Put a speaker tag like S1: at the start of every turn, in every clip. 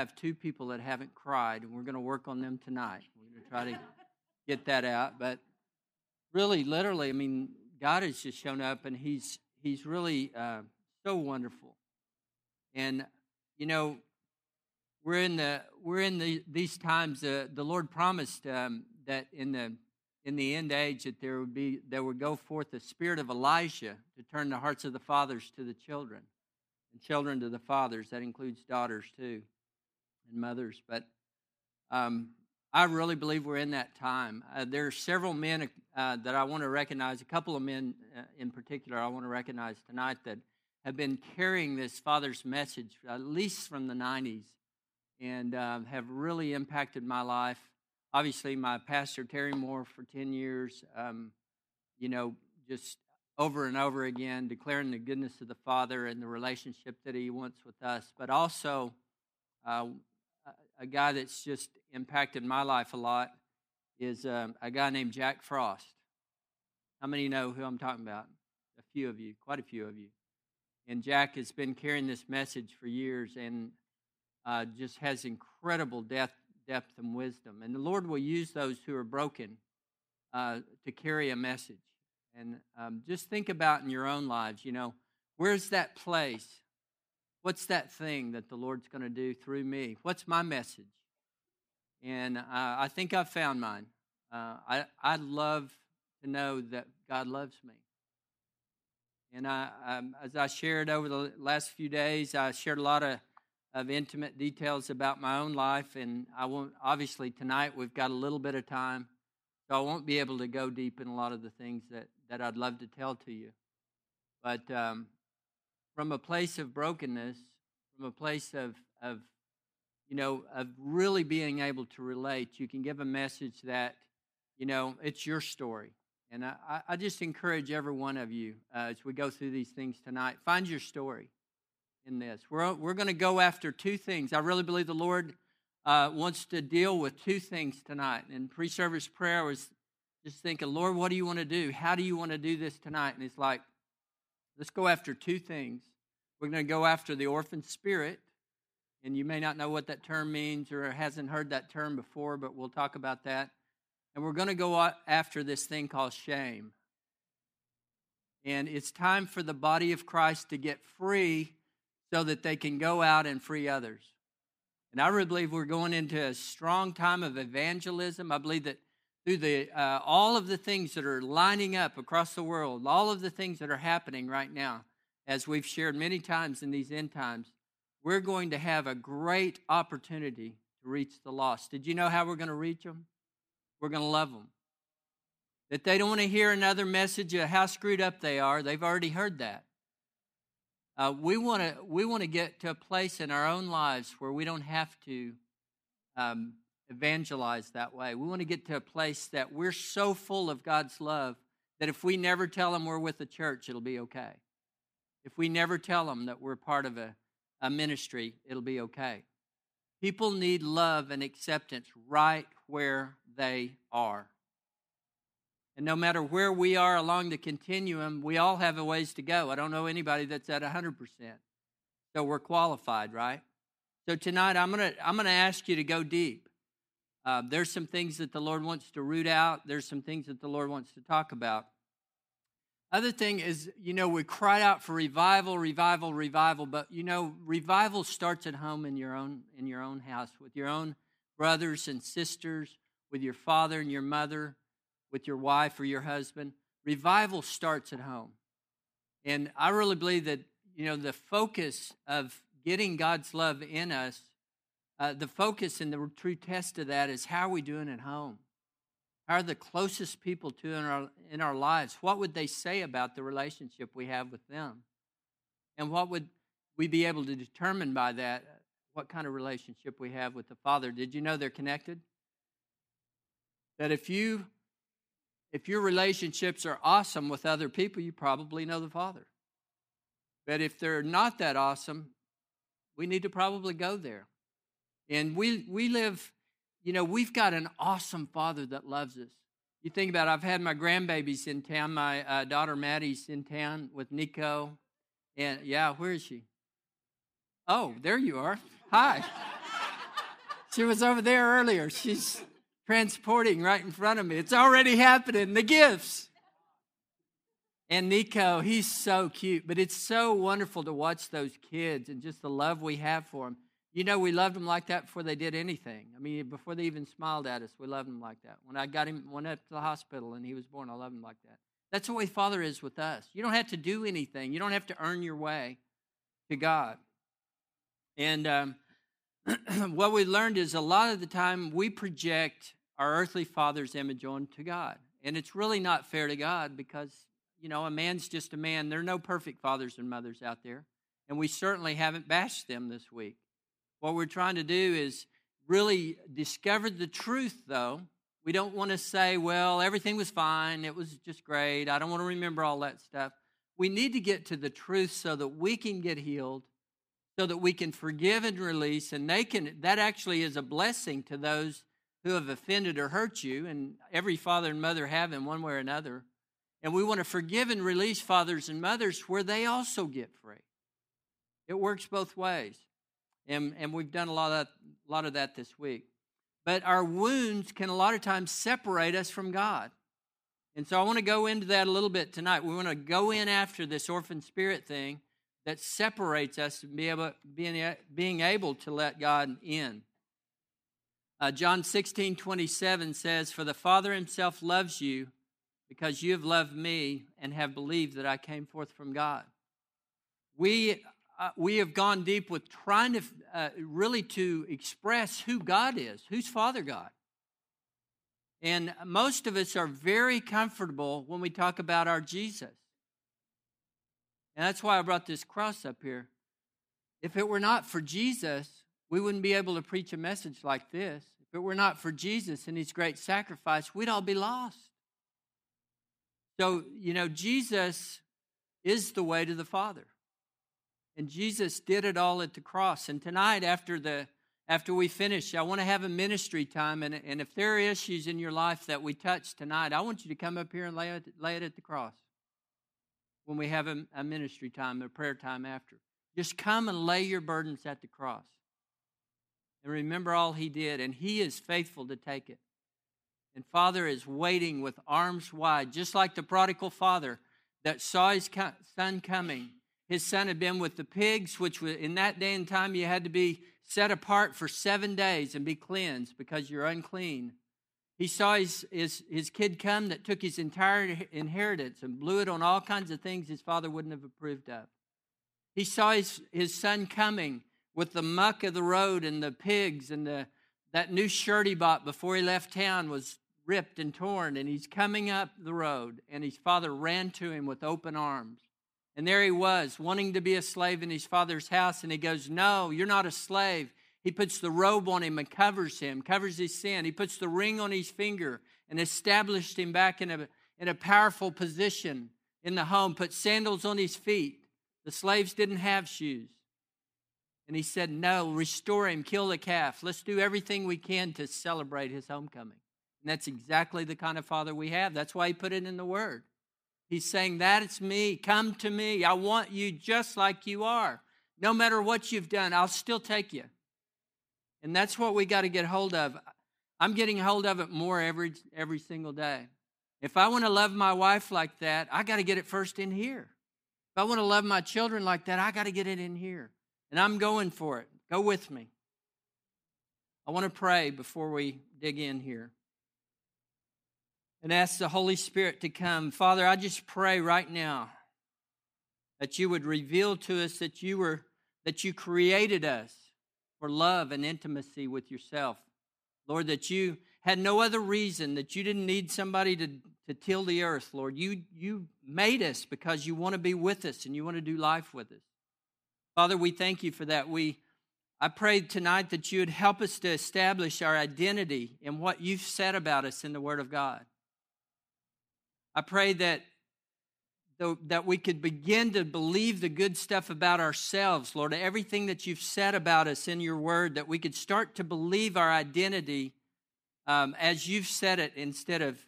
S1: have two people that haven't cried, and we're going to work on them tonight. We're going to try to get that out. But really, literally, I mean, God has just shown up, and He's He's really uh, so wonderful. And you know, we're in the we're in the these times. Uh, the Lord promised um, that in the in the end age that there would be there would go forth the spirit of Elijah to turn the hearts of the fathers to the children, and children to the fathers. That includes daughters too, and mothers. But um, I really believe we're in that time. Uh, there are several men uh, that I want to recognize. A couple of men uh, in particular I want to recognize tonight that have been carrying this father's message at least from the '90s, and uh, have really impacted my life obviously my pastor Terry Moore for 10 years, um, you know, just over and over again declaring the goodness of the Father and the relationship that He wants with us, but also uh, a guy that's just impacted my life a lot is um, a guy named Jack Frost. How many know who I'm talking about? A few of you, quite a few of you. And Jack has been carrying this message for years and uh, just has incredible depth depth and wisdom. And the Lord will use those who are broken uh, to carry a message. And um, just think about in your own lives, you know, where's that place? What's that thing that the Lord's going to do through me? What's my message? And uh, I think I've found mine. Uh, I, I love to know that God loves me. And I, um, as I shared over the last few days, I shared a lot of of intimate details about my own life, and I won't. Obviously, tonight we've got a little bit of time, so I won't be able to go deep in a lot of the things that that I'd love to tell to you. But um, from a place of brokenness, from a place of of you know of really being able to relate, you can give a message that you know it's your story. And I, I just encourage every one of you uh, as we go through these things tonight, find your story in this. We're, we're going to go after two things. I really believe the Lord uh, wants to deal with two things tonight. In pre service prayer, was just thinking, Lord, what do you want to do? How do you want to do this tonight? And it's like, let's go after two things. We're going to go after the orphan spirit. And you may not know what that term means or hasn't heard that term before, but we'll talk about that. And we're going to go after this thing called shame. And it's time for the body of Christ to get free so that they can go out and free others. And I really believe we're going into a strong time of evangelism. I believe that through the uh, all of the things that are lining up across the world, all of the things that are happening right now, as we've shared many times in these end times, we're going to have a great opportunity to reach the lost. Did you know how we're going to reach them? We're going to love them. That they don't want to hear another message of how screwed up they are. They've already heard that. Uh, we want to we want to get to a place in our own lives where we don't have to um, evangelize that way. We want to get to a place that we're so full of God's love that if we never tell them we're with the church, it'll be okay. If we never tell them that we're part of a, a ministry, it'll be okay. People need love and acceptance right where they are. And no matter where we are along the continuum, we all have a ways to go. I don't know anybody that's at 100%. So we're qualified, right? So tonight I'm going to I'm to ask you to go deep. Uh, there's some things that the Lord wants to root out. There's some things that the Lord wants to talk about. Other thing is, you know, we cry out for revival, revival, revival, but you know, revival starts at home in your own in your own house with your own brothers and sisters, with your father and your mother, with your wife or your husband. Revival starts at home. And I really believe that, you know, the focus of getting God's love in us, uh, the focus and the true test of that is how are we doing at home? Are the closest people to in our, in our lives? What would they say about the relationship we have with them? And what would we be able to determine by that what kind of relationship we have with the Father? Did you know they're connected? That if you if your relationships are awesome with other people, you probably know the Father. But if they're not that awesome, we need to probably go there. And we, we live, you know, we've got an awesome Father that loves us. You think about it, I've had my grandbabies in town. My uh, daughter Maddie's in town with Nico. And yeah, where is she? Oh, there you are. Hi. she was over there earlier. She's transporting right in front of me. It's already happening. The gifts. And Nico, he's so cute, but it's so wonderful to watch those kids and just the love we have for them. You know, we loved them like that before they did anything. I mean, before they even smiled at us, we loved them like that. When I got him, went up to the hospital and he was born, I loved him like that. That's the way Father is with us. You don't have to do anything, you don't have to earn your way to God. And um, what we learned is a lot of the time we project our earthly father's image onto God. And it's really not fair to God because you know, a man's just a man. There are no perfect fathers and mothers out there. And we certainly haven't bashed them this week. What we're trying to do is really discover the truth, though. We don't want to say, well, everything was fine. It was just great. I don't want to remember all that stuff. We need to get to the truth so that we can get healed, so that we can forgive and release. And they can, that actually is a blessing to those who have offended or hurt you. And every father and mother have in one way or another. And we want to forgive and release fathers and mothers where they also get free. It works both ways. And, and we've done a lot, of that, a lot of that this week. But our wounds can a lot of times separate us from God. And so I want to go into that a little bit tonight. We want to go in after this orphan spirit thing that separates us from being able, being, being able to let God in. Uh, John 16, 27 says, For the Father himself loves you because you have loved me and have believed that I came forth from God. We, uh, we have gone deep with trying to uh, really to express who God is, who's Father God. And most of us are very comfortable when we talk about our Jesus. And that's why I brought this cross up here. If it were not for Jesus, we wouldn't be able to preach a message like this. If it were not for Jesus and his great sacrifice, we'd all be lost. So, you know, Jesus is the way to the Father. And Jesus did it all at the cross. And tonight, after the after we finish, I want to have a ministry time. And, and if there are issues in your life that we touch tonight, I want you to come up here and lay it, lay it at the cross when we have a, a ministry time, a prayer time after. Just come and lay your burdens at the cross. And remember all he did, and he is faithful to take it. And Father is waiting with arms wide, just like the prodigal father that saw his son coming. His son had been with the pigs, which in that day and time you had to be set apart for seven days and be cleansed because you're unclean. He saw his, his, his kid come that took his entire inheritance and blew it on all kinds of things his father wouldn't have approved of. He saw his, his son coming with the muck of the road and the pigs and the, that new shirt he bought before he left town was ripped and torn, and he's coming up the road, and his father ran to him with open arms. And there he was, wanting to be a slave in his father's house, and he goes, No, you're not a slave. He puts the robe on him and covers him, covers his sin. He puts the ring on his finger and established him back in a, in a powerful position in the home, put sandals on his feet. The slaves didn't have shoes. And he said, No, restore him, kill the calf. Let's do everything we can to celebrate his homecoming. And that's exactly the kind of father we have. That's why he put it in the word. He's saying, That's me. Come to me. I want you just like you are. No matter what you've done, I'll still take you. And that's what we got to get hold of. I'm getting hold of it more every, every single day. If I want to love my wife like that, I got to get it first in here. If I want to love my children like that, I got to get it in here. And I'm going for it. Go with me. I want to pray before we dig in here and ask the Holy Spirit to come. Father, I just pray right now that you would reveal to us that you were that you created us for love and intimacy with yourself. Lord, that you had no other reason, that you didn't need somebody to, to till the earth, Lord. You, you made us because you want to be with us and you want to do life with us. Father, we thank you for that. We I pray tonight that you would help us to establish our identity in what you've said about us in the Word of God. I pray that that we could begin to believe the good stuff about ourselves, Lord, everything that you've said about us in your word, that we could start to believe our identity um, as you've said it instead of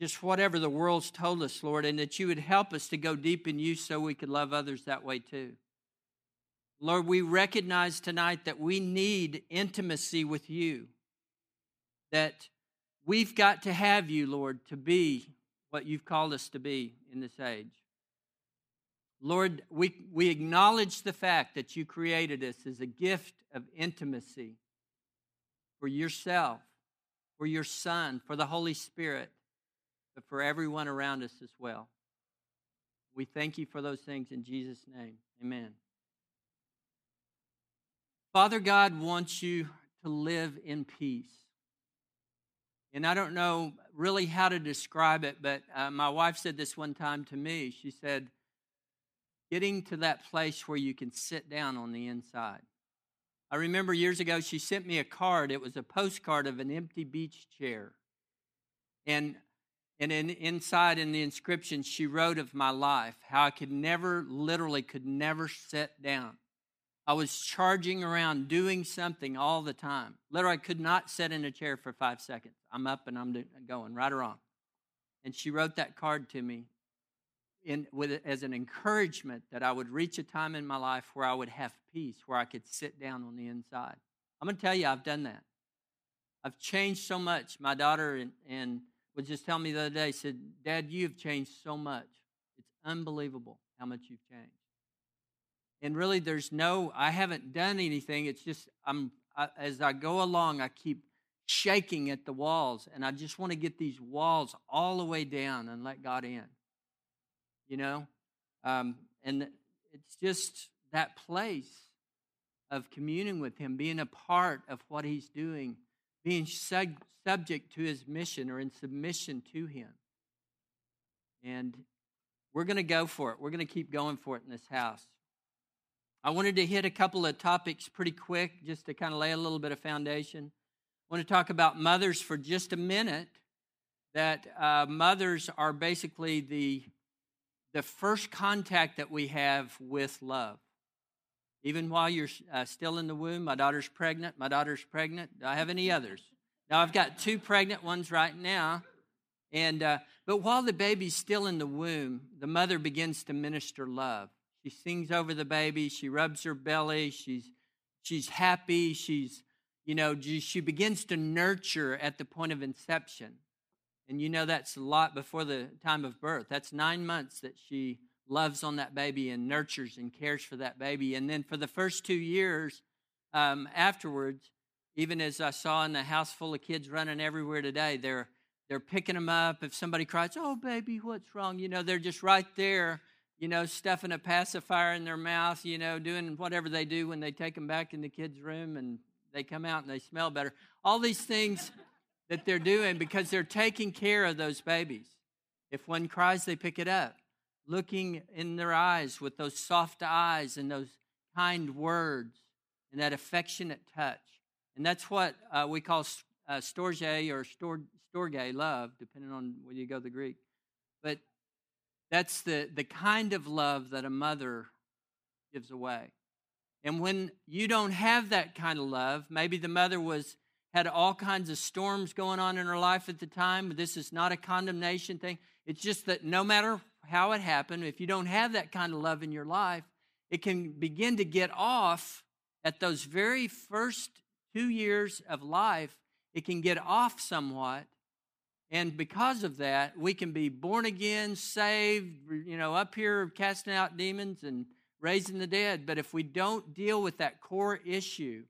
S1: just whatever the world's told us, Lord, and that you would help us to go deep in you so we could love others that way too. Lord, we recognize tonight that we need intimacy with you, that we've got to have you, Lord, to be what you've called us to be in this age. Lord, we, we acknowledge the fact that you created us as a gift of intimacy for yourself, for your Son, for the Holy Spirit, but for everyone around us as well. We thank you for those things in Jesus' name. Amen. Father God wants you to live in peace. And I don't know really how to describe it, but uh, my wife said this one time to me. She said, getting to that place where you can sit down on the inside. I remember years ago, she sent me a card. It was a postcard of an empty beach chair. And, and in, inside in the inscription, she wrote of my life, how I could never, literally, could never sit down. I was charging around doing something all the time. Literally, I could not sit in a chair for five seconds. I'm up and I'm going, right or wrong. And she wrote that card to me in, with, as an encouragement that I would reach a time in my life where I would have peace, where I could sit down on the inside. I'm going to tell you, I've done that. I've changed so much. My daughter and, and was just telling me the other day, said, Dad, you've changed so much. It's unbelievable how much you've changed. And really, there's no, I haven't done anything. It's just, I'm, I, as I go along, I keep shaking at the walls, and I just want to get these walls all the way down and let God in you know? Um, and it's just that place of communing with Him, being a part of what He's doing, being sub- subject to His mission or in submission to Him. And we're going to go for it. We're going to keep going for it in this house. I wanted to hit a couple of topics pretty quick just to kind of lay a little bit of foundation. I want to talk about mothers for just a minute. That uh, mothers are basically the the first contact that we have with love. Even while you're uh, still in the womb, my daughter's pregnant. My daughter's pregnant. Do I have any others? Now I've got two pregnant ones right now, and uh, but while the baby's still in the womb, the mother begins to minister love. She sings over the baby. She rubs her belly. She's she's happy. She's you know she begins to nurture at the point of inception. And you know that's a lot before the time of birth. That's nine months that she loves on that baby and nurtures and cares for that baby. And then for the first two years um, afterwards, even as I saw in the house full of kids running everywhere today, they're they're picking them up. If somebody cries, "Oh, baby, what's wrong?" You know, they're just right there. You know, stuffing a pacifier in their mouth. You know, doing whatever they do when they take them back in the kids' room and they come out and they smell better. All these things that they're doing because they're taking care of those babies. If one cries, they pick it up, looking in their eyes with those soft eyes and those kind words and that affectionate touch. And that's what uh, we call uh, storge or stor, storge love, depending on whether you go the Greek. But that's the, the kind of love that a mother gives away. And when you don't have that kind of love, maybe the mother was had all kinds of storms going on in her life at the time. This is not a condemnation thing. It's just that no matter how it happened, if you don't have that kind of love in your life, it can begin to get off at those very first two years of life. It can get off somewhat. And because of that, we can be born again, saved, you know, up here casting out demons and raising the dead. But if we don't deal with that core issue,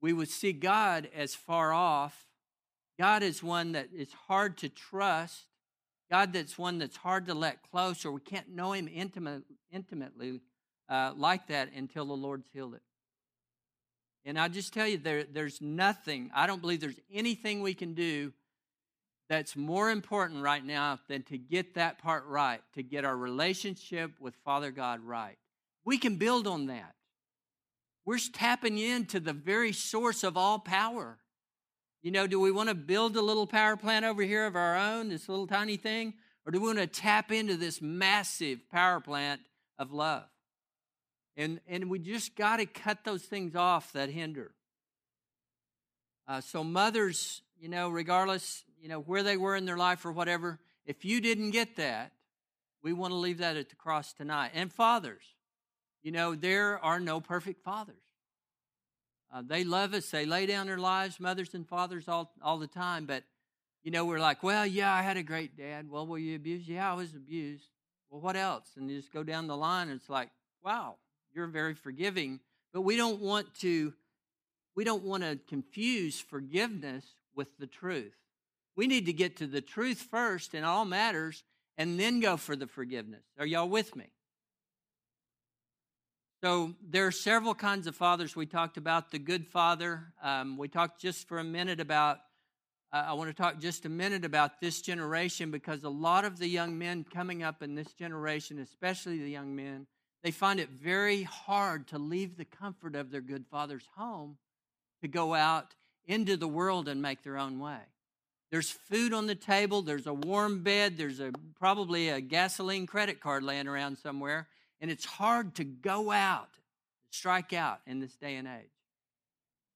S1: we would see God as far off. God is one that is hard to trust. God that's one that's hard to let close, or we can't know Him intimate, intimately uh, like that until the Lord's healed it. And I just tell you, there, there's nothing, I don't believe there's anything we can do that's more important right now than to get that part right, to get our relationship with Father God right. We can build on that. We're tapping into the very source of all power. You know, do we want to build a little power plant over here of our own, this little tiny thing? Or do we want to tap into this massive power plant of love? And, and we just got to cut those things off that hinder. Uh, so, mothers, you know, regardless, you know, where they were in their life or whatever, if you didn't get that, we want to leave that at the cross tonight. And fathers, You know, there are no perfect fathers. Uh, they love us. They lay down their lives, mothers and fathers, all, all the time. But, you know, we're like, well, yeah, I had a great dad. Well, were you abused? Yeah, I was abused. Well, what else? And you just go down the line, and it's like, wow, you're very forgiving. But we don't want to, we don't want to confuse forgiveness with the truth. We need to get to the truth first in all matters and then go for the forgiveness. Are y'all with me? So there are several kinds of fathers. We talked about the good father. Um, we talked just for a minute about, uh, I want to talk just a minute about this generation because a lot of the young men coming up in this generation, especially the young men, they find it very hard to leave the comfort of their good father's home to go out into the world and make their own way. There's food on the table, there's a warm bed, there's a probably a gasoline credit card laying around somewhere, and it's hard to go out, strike out in this day and age.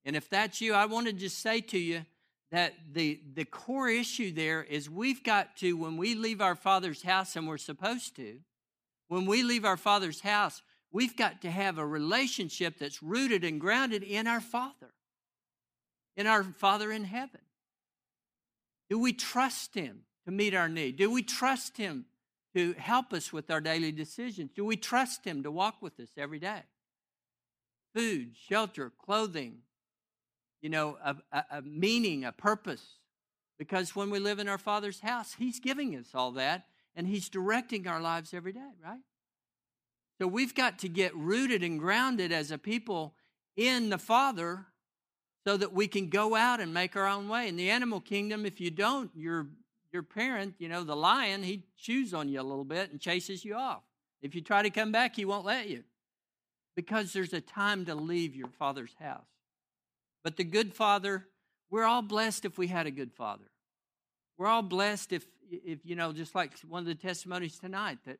S1: And if that's you, I want to just say to you that the the core issue there is we've got to when we leave our father's house and we're supposed to, when we leave our father's house, we've got to have a relationship that's rooted and grounded in our father. In our father in heaven. Do we trust Him to meet our need? Do we trust Him to help us with our daily decisions? Do we trust Him to walk with us every day? Food, shelter, clothing, you know, a, a, a meaning, a purpose. Because when we live in our Father's house, He's giving us all that and He's directing our lives every day, right? So we've got to get rooted and grounded as a people in the Father so that we can go out and make our own way. In the animal kingdom, if you don't, your your parent, you know, the lion, he chews on you a little bit and chases you off. If you try to come back, he won't let you. Because there's a time to leave your father's house. But the good father, we're all blessed if we had a good father. We're all blessed if if you know, just like one of the testimonies tonight, that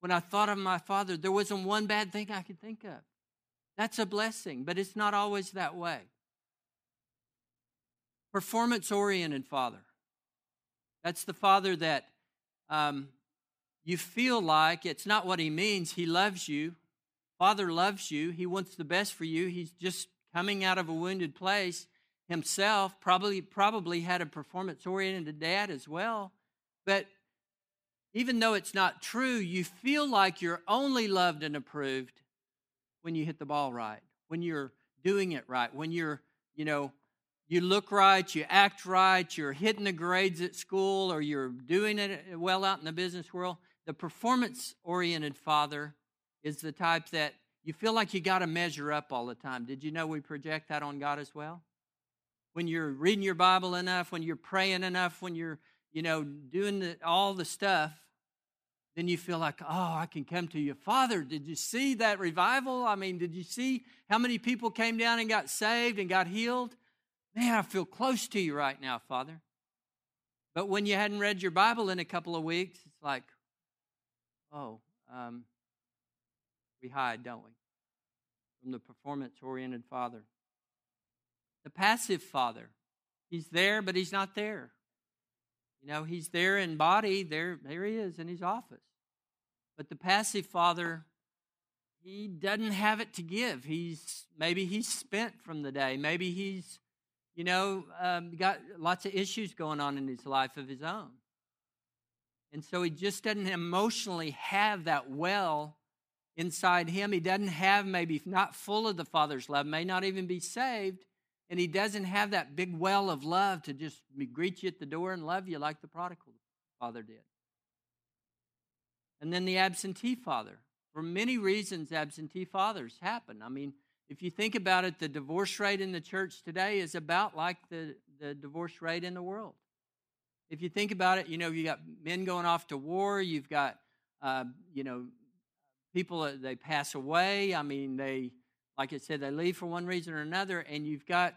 S1: when I thought of my father, there wasn't one bad thing I could think of. That's a blessing, but it's not always that way performance oriented father. That's the father that um, you feel like it's not what he means. He loves you. Father loves you. He wants the best for you. He's just coming out of a wounded place himself. Probably, probably had a performance oriented dad as well. But even though it's not true, you feel like you're only loved and approved when you hit the ball right, when you're doing it right, when you're, you know, you look right, you act right, you're hitting the grades at school, or you're doing it well out in the business world. The performance oriented father is the type that you feel like you got to measure up all the time. Did you know we project that on God as well? When you're reading your Bible enough, when you're praying enough, when you're, you know, doing the, all the stuff, then you feel like, oh, I can come to you. Father, did you see that revival? I mean, did you see how many people came down and got saved and got healed? Man, I feel close to you right now, Father. But when you hadn't read your Bible in a couple of weeks, it's like, oh, um, we hide, don't we? From the performance oriented father. The passive father, he's there, but he's not there. You know, he's there in body, there, there he is in his office. But the passive father, he doesn't have it to give. He's maybe he's spent from the day. Maybe he's you know, um, got lots of issues going on in his life of his own. And so he just doesn't emotionally have that well inside him. He doesn't have, maybe not full of the Father's love, may not even be saved. And he doesn't have that big well of love to just greet you at the door and love you like the prodigal father did. And then the absentee father. For many reasons, absentee fathers happen. I mean, if you think about it, the divorce rate in the church today is about like the, the divorce rate in the world. If you think about it, you know, you got men going off to war, you've got, uh, you know, people, they pass away. I mean, they, like I said, they leave for one reason or another, and you've got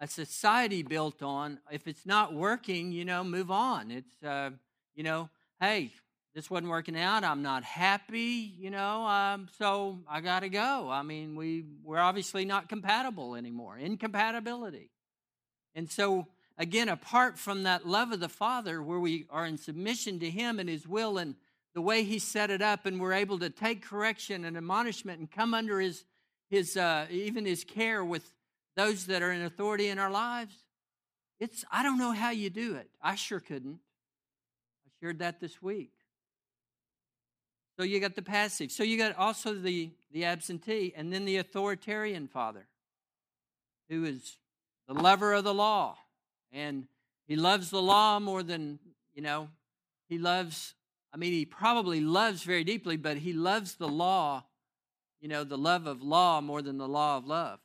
S1: a society built on if it's not working, you know, move on. It's, uh, you know, hey, this wasn't working out. I'm not happy, you know, um, so I got to go. I mean, we, we're obviously not compatible anymore, incompatibility. And so, again, apart from that love of the Father, where we are in submission to Him and His will and the way he set it up and we're able to take correction and admonishment and come under his his uh, even his care with those that are in authority in our lives it's i don't know how you do it i sure couldn't i shared that this week so you got the passive. So you got also the the absentee and then the authoritarian father who is the lover of the law. And he loves the law more than you know he loves i mean he probably loves very deeply but he loves the law you know the love of law more than the law of love.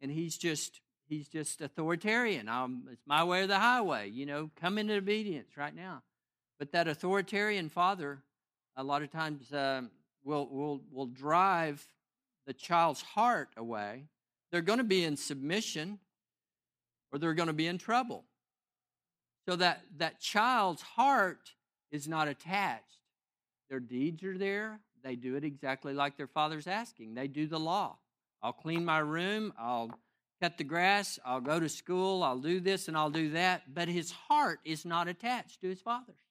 S1: And he's just he's just authoritarian. Um, it's my way or the highway you know come into obedience right now. But that authoritarian father a lot of times uh, will will will drive the child's heart away they're going to be in submission or they're going to be in trouble. So that that child's heart is not attached. Their deeds are there. They do it exactly like their father's asking. They do the law. I'll clean my room, I'll cut the grass, I'll go to school, I'll do this and I'll do that, but his heart is not attached to his father's.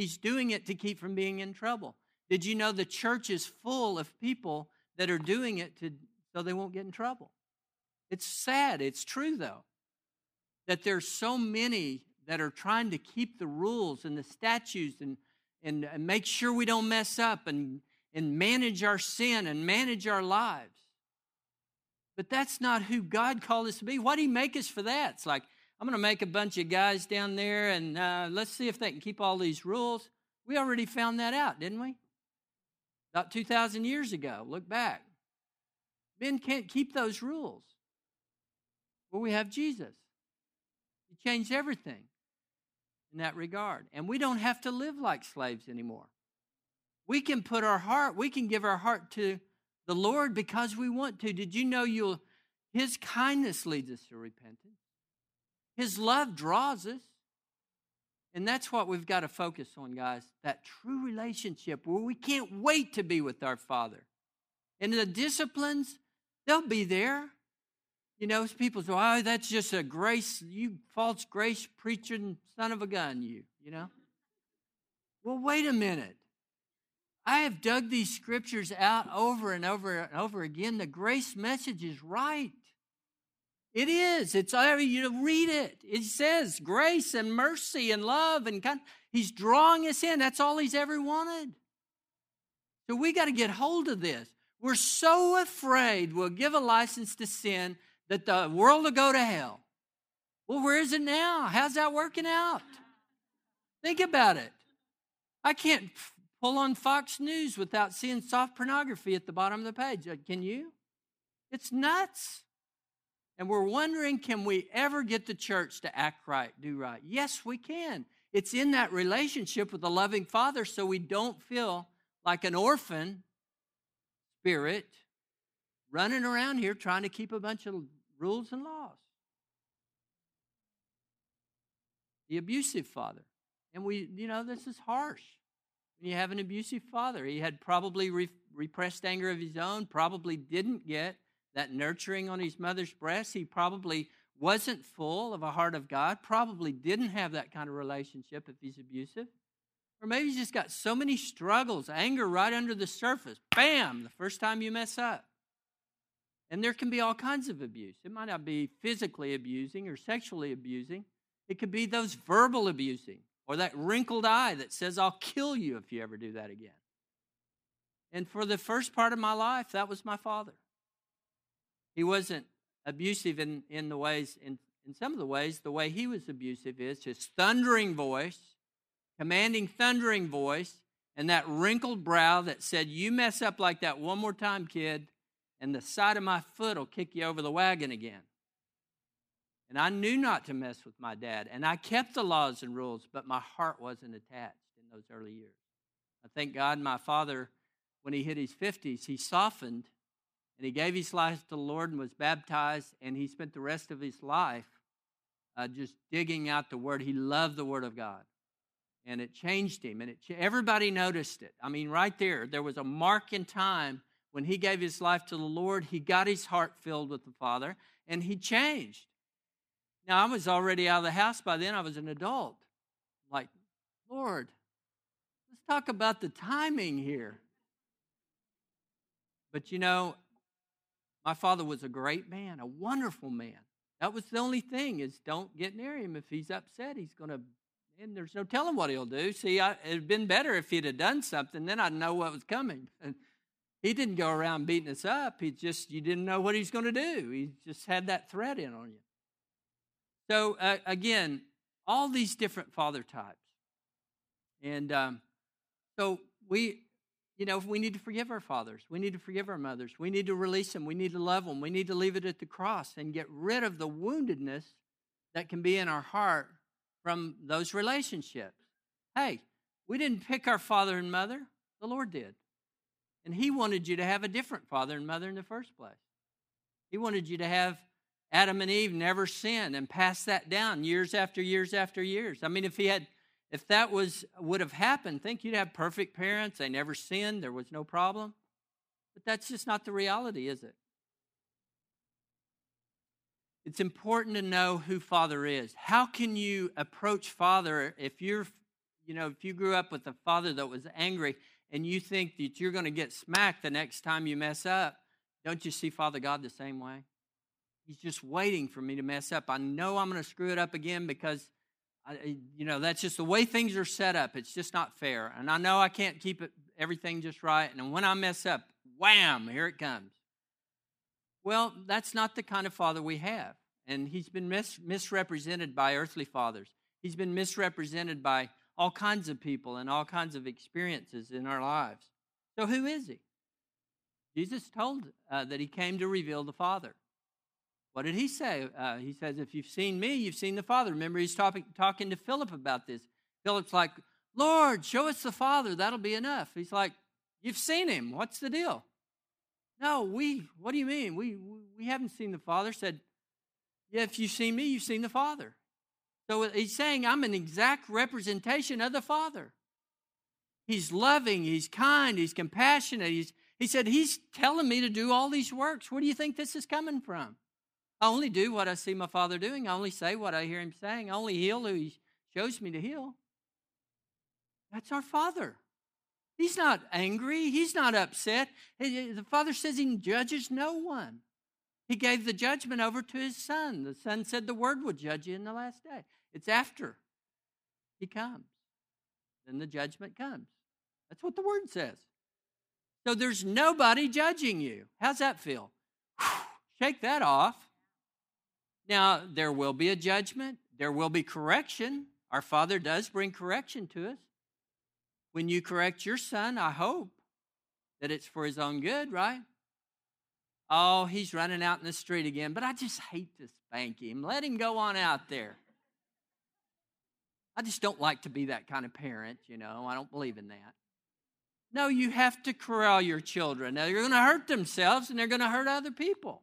S1: He's doing it to keep from being in trouble. Did you know the church is full of people that are doing it to so they won't get in trouble? It's sad. It's true, though that there's so many that are trying to keep the rules and the statutes and, and, and make sure we don't mess up and, and manage our sin and manage our lives. But that's not who God called us to be. Why did He make us for that? It's like, I'm going to make a bunch of guys down there and uh, let's see if they can keep all these rules. We already found that out, didn't we? About 2,000 years ago. Look back. Men can't keep those rules. Well, we have Jesus. He changed everything in that regard. And we don't have to live like slaves anymore. We can put our heart, we can give our heart to the Lord because we want to. Did you know you'll his kindness leads us to repentance? His love draws us. And that's what we've got to focus on, guys. That true relationship where we can't wait to be with our Father. And the disciplines, they'll be there. You know, people say, oh, that's just a grace, you false grace preaching son of a gun, you, you know? Well, wait a minute. I have dug these scriptures out over and over and over again. The grace message is right. It is. It's all you read it. It says grace and mercy and love and kind. He's drawing us in. That's all he's ever wanted. So we got to get hold of this. We're so afraid we'll give a license to sin that the world will go to hell. Well, where is it now? How's that working out? Think about it. I can't pull on Fox News without seeing soft pornography at the bottom of the page. Uh, can you? It's nuts. And we're wondering can we ever get the church to act right, do right? Yes, we can. It's in that relationship with the loving Father so we don't feel like an orphan spirit running around here trying to keep a bunch of rules and laws. The abusive father. And we, you know, this is harsh. When you have an abusive father, he had probably re- repressed anger of his own, probably didn't get that nurturing on his mother's breast. He probably wasn't full of a heart of God, probably didn't have that kind of relationship if he's abusive. Or maybe he's just got so many struggles, anger right under the surface. Bam, the first time you mess up. And there can be all kinds of abuse. It might not be physically abusing or sexually abusing, it could be those verbal abusing or that wrinkled eye that says, I'll kill you if you ever do that again. And for the first part of my life, that was my father. He wasn't abusive in, in the ways, in, in some of the ways, the way he was abusive is his thundering voice, commanding thundering voice, and that wrinkled brow that said, You mess up like that one more time, kid, and the side of my foot will kick you over the wagon again. And I knew not to mess with my dad, and I kept the laws and rules, but my heart wasn't attached in those early years. I thank God my father, when he hit his 50s, he softened and he gave his life to the Lord and was baptized, and he spent the rest of his life uh, just digging out the Word. He loved the Word of God. And it changed him, and it, everybody noticed it. I mean, right there, there was a mark in time when he gave his life to the Lord, he got his heart filled with the Father and he changed. Now, I was already out of the house by then, I was an adult. Like, Lord, let's Talk about the timing here. But you know, my father was a great man, a wonderful man. That was the only thing is don't get near him. If he's upset, he's going to, and there's no telling what he'll do. See, I, it'd been better if he'd have done something. Then I'd know what was coming. And he didn't go around beating us up. He just, you didn't know what he's going to do. He just had that threat in on you. So uh, again, all these different father types. And um, so we, you know, if we need to forgive our fathers. We need to forgive our mothers. We need to release them. We need to love them. We need to leave it at the cross and get rid of the woundedness that can be in our heart from those relationships. Hey, we didn't pick our father and mother, the Lord did. And He wanted you to have a different father and mother in the first place. He wanted you to have Adam and Eve never sin and pass that down years after years after years. I mean, if He had if that was would have happened, think you'd have perfect parents, they never sinned, there was no problem. But that's just not the reality, is it? It's important to know who Father is. How can you approach Father if you're, you know, if you grew up with a father that was angry and you think that you're going to get smacked the next time you mess up? Don't you see Father God the same way? He's just waiting for me to mess up. I know I'm going to screw it up again because I, you know, that's just the way things are set up. It's just not fair. And I know I can't keep it everything just right. And when I mess up, wham, here it comes. Well, that's not the kind of father we have. And he's been mis- misrepresented by earthly fathers. He's been misrepresented by all kinds of people and all kinds of experiences in our lives. So, who is he? Jesus told uh, that he came to reveal the Father. What did he say? Uh, he says, If you've seen me, you've seen the Father. Remember, he's talking, talking to Philip about this. Philip's like, Lord, show us the Father. That'll be enough. He's like, You've seen him. What's the deal? No, we, what do you mean? We, we haven't seen the Father. Said, Yeah, if you've seen me, you've seen the Father. So he's saying, I'm an exact representation of the Father. He's loving, he's kind, he's compassionate. He's, he said, He's telling me to do all these works. Where do you think this is coming from? I only do what I see my Father doing. I only say what I hear Him saying. I only heal who He shows me to heal. That's our Father. He's not angry. He's not upset. The Father says He judges no one. He gave the judgment over to His Son. The Son said the Word would judge you in the last day. It's after He comes. Then the judgment comes. That's what the Word says. So there's nobody judging you. How's that feel? Shake that off. Now, there will be a judgment, there will be correction. Our Father does bring correction to us. When you correct your son, I hope that it's for his own good, right? Oh, he's running out in the street again, but I just hate to spank him. Let him go on out there. I just don't like to be that kind of parent, you know. I don't believe in that. No, you have to corral your children. Now, they're going to hurt themselves and they're going to hurt other people.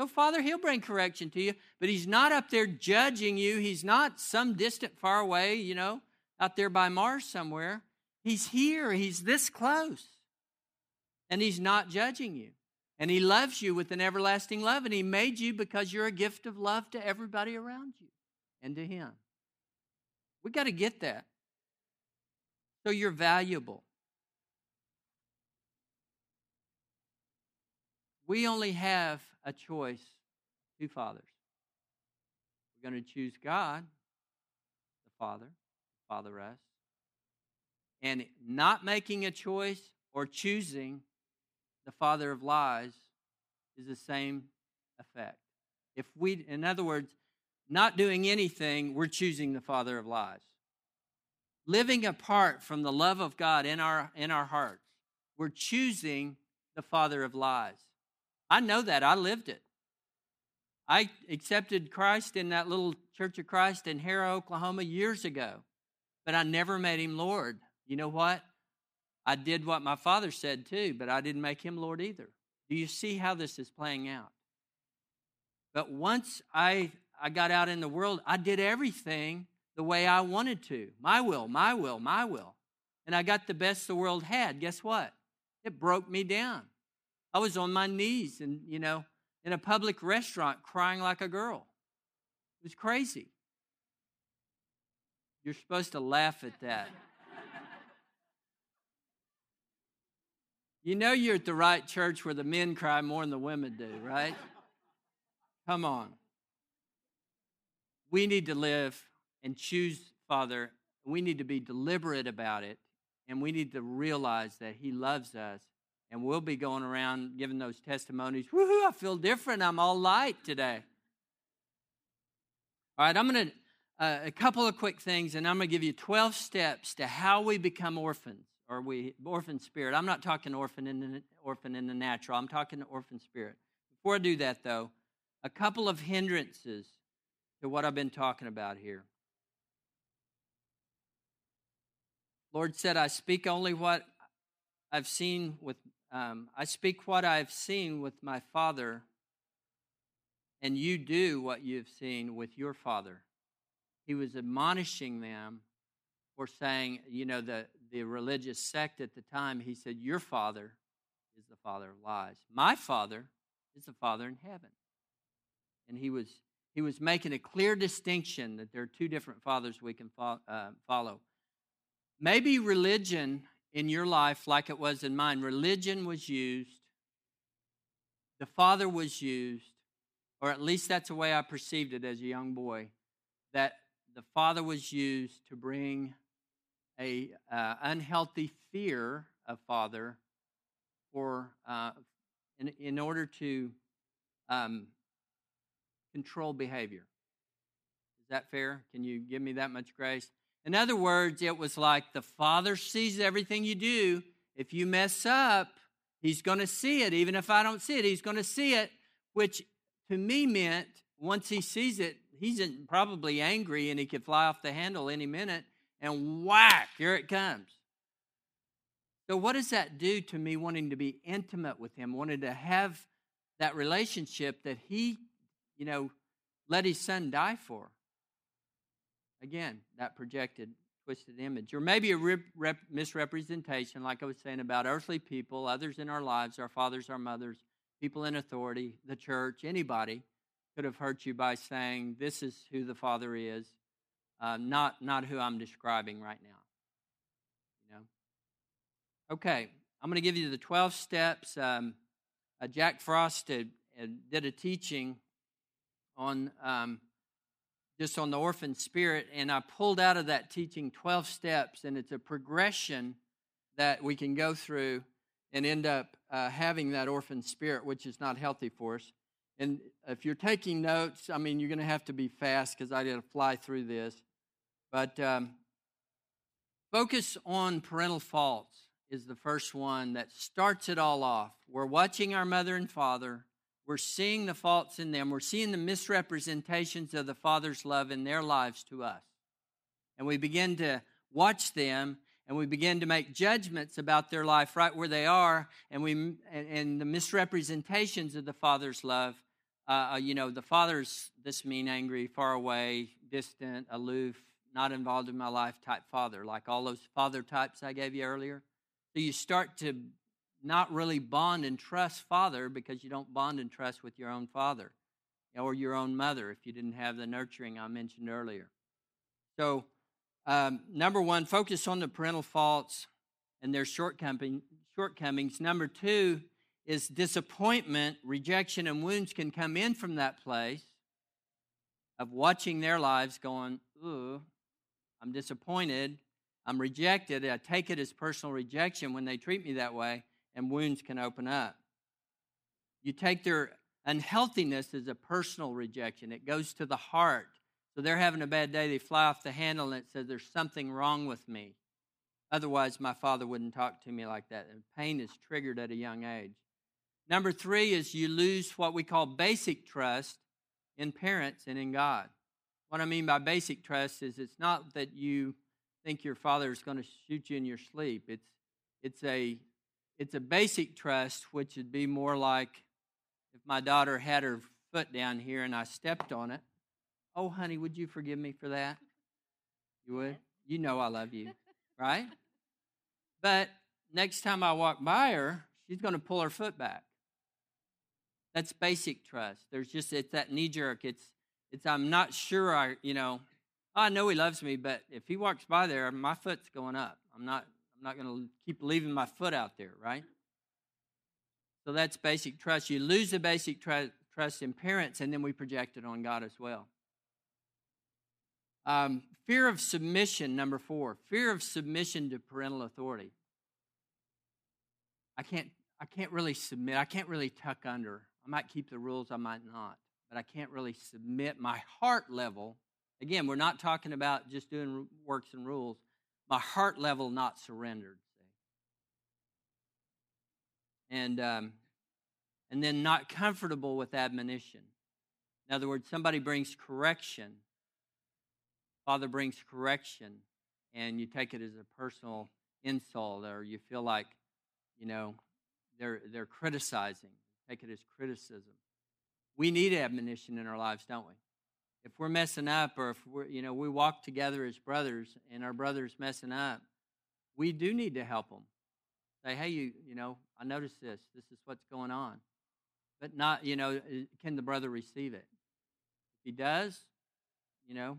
S1: So, Father, He'll bring correction to you, but He's not up there judging you. He's not some distant, far away, you know, out there by Mars somewhere. He's here. He's this close. And He's not judging you. And He loves you with an everlasting love. And He made you because you're a gift of love to everybody around you and to Him. We got to get that. So you're valuable. We only have a choice two fathers. We're going to choose God, the Father, Father us, and not making a choice or choosing the father of lies is the same effect. If we, in other words, not doing anything, we're choosing the father of lies. Living apart from the love of God in our, in our hearts, we're choosing the father of lies. I know that. I lived it. I accepted Christ in that little Church of Christ in Harrah, Oklahoma years ago, but I never made him Lord. You know what? I did what my father said too, but I didn't make him Lord either. Do you see how this is playing out? But once I, I got out in the world, I did everything the way I wanted to. My will, my will, my will. And I got the best the world had. Guess what? It broke me down. I was on my knees and, you know, in a public restaurant crying like a girl. It was crazy. You're supposed to laugh at that. You know you're at the right church where the men cry more than the women do, right? Come on. We need to live and choose, Father. We need to be deliberate about it, and we need to realize that He loves us. And we'll be going around giving those testimonies. Woohoo, I feel different. I'm all light today. All right, I'm going to, uh, a couple of quick things, and I'm going to give you 12 steps to how we become orphans or we orphan spirit. I'm not talking orphan in the orphan in the natural. I'm talking orphan spirit. Before I do that, though, a couple of hindrances to what I've been talking about here. Lord said, "I speak only what I've seen with. Um, I speak what I've seen with my Father, and you do what you've seen with your father. He was admonishing them for saying, you know, the, the religious sect at the time, he said, Your father is the father of lies. My father is the father in heaven. And he was he was making a clear distinction that there are two different fathers we can fo- uh, follow. Maybe religion in your life, like it was in mine, religion was used, the father was used or at least that's the way I perceived it as a young boy, that the father was used to bring a uh, unhealthy fear of father, for uh, in, in order to um, control behavior. Is that fair? Can you give me that much grace? In other words, it was like the father sees everything you do. If you mess up, he's going to see it. Even if I don't see it, he's going to see it, which to me meant once he sees it, he's probably angry and he could fly off the handle any minute and whack, here it comes. So, what does that do to me wanting to be intimate with him, wanting to have that relationship that he, you know, let his son die for? Again, that projected, twisted image. Or maybe a rep- rep- misrepresentation, like I was saying about earthly people, others in our lives, our fathers, our mothers, people in authority, the church, anybody could have hurt you by saying, This is who the Father is, uh, not, not who I'm describing right now. You know? Okay, I'm going to give you the 12 steps. Um, uh, Jack Frost did, did, a teaching on um, just on the orphan spirit, and I pulled out of that teaching 12 steps, and it's a progression that we can go through and end up uh, having that orphan spirit, which is not healthy for us. And if you're taking notes, I mean, you're going to have to be fast because I to fly through this. But um, focus on parental faults is the first one that starts it all off. We're watching our mother and father. We're seeing the faults in them. We're seeing the misrepresentations of the Father's love in their lives to us. And we begin to watch them and we begin to make judgments about their life right where they are, and we and, and the misrepresentations of the Father's love. Uh, uh, you know, the Father's this mean, angry, far away, distant, aloof, not involved in my life type father, like all those father types I gave you earlier. So you start to not really bond and trust father because you don't bond and trust with your own father or your own mother if you didn't have the nurturing I mentioned earlier. So um, number one, focus on the parental faults and their shortcomings. Number two is disappointment, rejection, and wounds can come in from that place of watching their lives going, ooh, I'm disappointed, I'm rejected. I take it as personal rejection when they treat me that way, and wounds can open up. You take their unhealthiness as a personal rejection, it goes to the heart so they're having a bad day. They fly off the handle and it says, There's something wrong with me. Otherwise, my father wouldn't talk to me like that. And pain is triggered at a young age. Number three is you lose what we call basic trust in parents and in God. What I mean by basic trust is it's not that you think your father is going to shoot you in your sleep. It's it's a it's a basic trust, which would be more like if my daughter had her foot down here and I stepped on it, Oh, honey, would you forgive me for that? You would? You know I love you, right? But next time I walk by her, she's going to pull her foot back. That's basic trust. There's just, it's that knee jerk. It's, it's, I'm not sure I, you know, I know he loves me, but if he walks by there, my foot's going up. I'm not, I'm not going to keep leaving my foot out there, right? So that's basic trust. You lose the basic tr- trust in parents, and then we project it on God as well. Um, fear of submission, number four. Fear of submission to parental authority. I can't, I can't really submit. I can't really tuck under. I might keep the rules, I might not. But I can't really submit my heart level. Again, we're not talking about just doing works and rules. My heart level not surrendered. And um, and then not comfortable with admonition. In other words, somebody brings correction, Father brings correction, and you take it as a personal insult, or you feel like, you know, they're they're criticizing. Take it as criticism. We need admonition in our lives, don't we? If we're messing up, or if we're, you know, we walk together as brothers, and our brother's messing up, we do need to help them. Say, hey, you, you know, I noticed this. This is what's going on but not, you know, can the brother receive it? If he does, you know,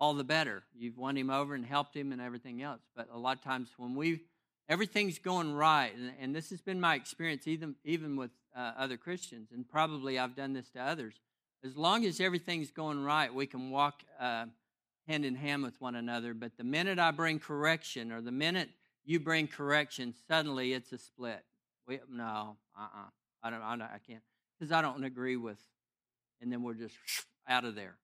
S1: all the better. You've won him over and helped him and everything else. But a lot of times when we, everything's going right, and, and this has been my experience even, even with uh, other Christians, and probably I've done this to others. As long as everything's going right, we can walk uh, hand in hand with one another. But the minute I bring correction, or the minute you bring correction, suddenly it's a split. We, no, uh uh-uh. uh I don't, I don't, I can't because I don't agree with, and then we're just out of there.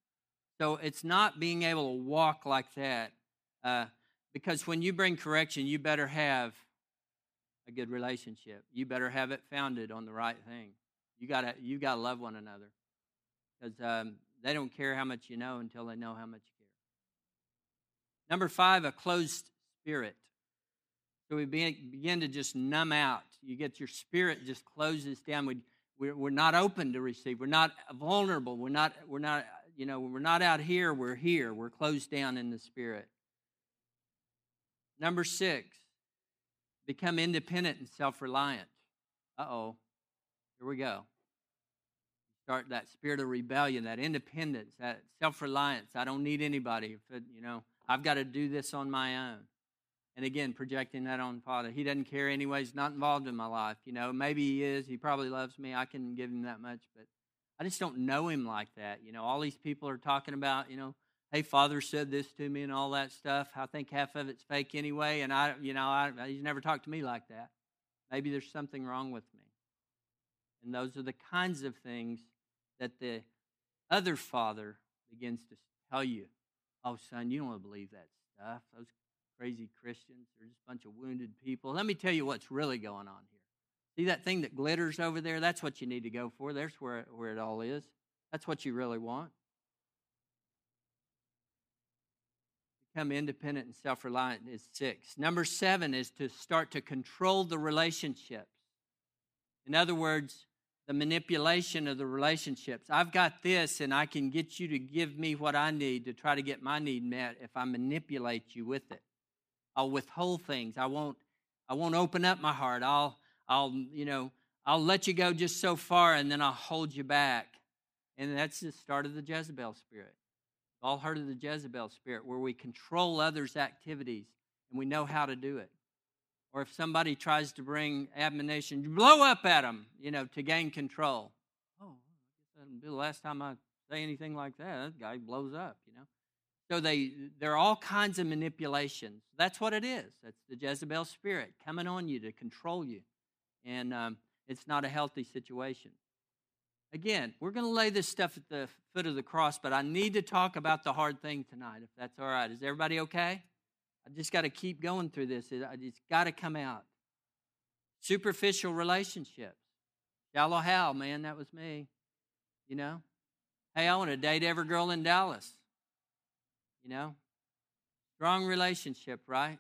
S1: So it's not being able to walk like that, uh, because when you bring correction, you better have a good relationship. You better have it founded on the right thing. You gotta, you gotta love one another, because um, they don't care how much you know until they know how much you care. Number five, a closed spirit. So we begin to just numb out. You get your spirit just closes down. We we're, we're not open to receive. We're not vulnerable. We're not, we're not, you know, we're not out here. We're here. We're closed down in the spirit. Number six, become independent and self reliant. Uh oh. Here we go. Start that spirit of rebellion, that independence, that self reliance. I don't need anybody. You know, I've got to do this on my own. And again, projecting that on Father. He doesn't care anyway. He's not involved in my life. You know, maybe he is. He probably loves me. I can give him that much, but I just don't know him like that. You know, all these people are talking about, you know, hey, Father said this to me and all that stuff. I think half of it's fake anyway. And I, you know, I, he's never talked to me like that. Maybe there's something wrong with me. And those are the kinds of things that the other father begins to tell you. Oh, son, you don't want to believe that stuff. Those crazy Christians. They're just a bunch of wounded people. Let me tell you what's really going on here. See that thing that glitters over there? That's what you need to go for. There's where, where it all is. That's what you really want. Become independent and self reliant is six. Number seven is to start to control the relationships. In other words, the manipulation of the relationships. I've got this, and I can get you to give me what I need to try to get my need met if I manipulate you with it. I'll withhold things. I won't I won't open up my heart. I'll I'll you know I'll let you go just so far and then I'll hold you back. And that's the start of the Jezebel spirit. We've all heard of the Jezebel spirit where we control others' activities and we know how to do it. Or if somebody tries to bring admonition, you blow up at them, you know, to gain control. Oh, that'll be the last time I say anything like that. That guy blows up, you know. So they there are all kinds of manipulations. That's what it is. That's the Jezebel spirit coming on you to control you, and um, it's not a healthy situation. Again, we're going to lay this stuff at the foot of the cross, but I need to talk about the hard thing tonight, if that's all right. Is everybody okay? I just got to keep going through this. It's got to come out. Superficial relationships. Shallow how, man, that was me. You know? Hey, I want to date every girl in Dallas. You know? Strong relationship, right?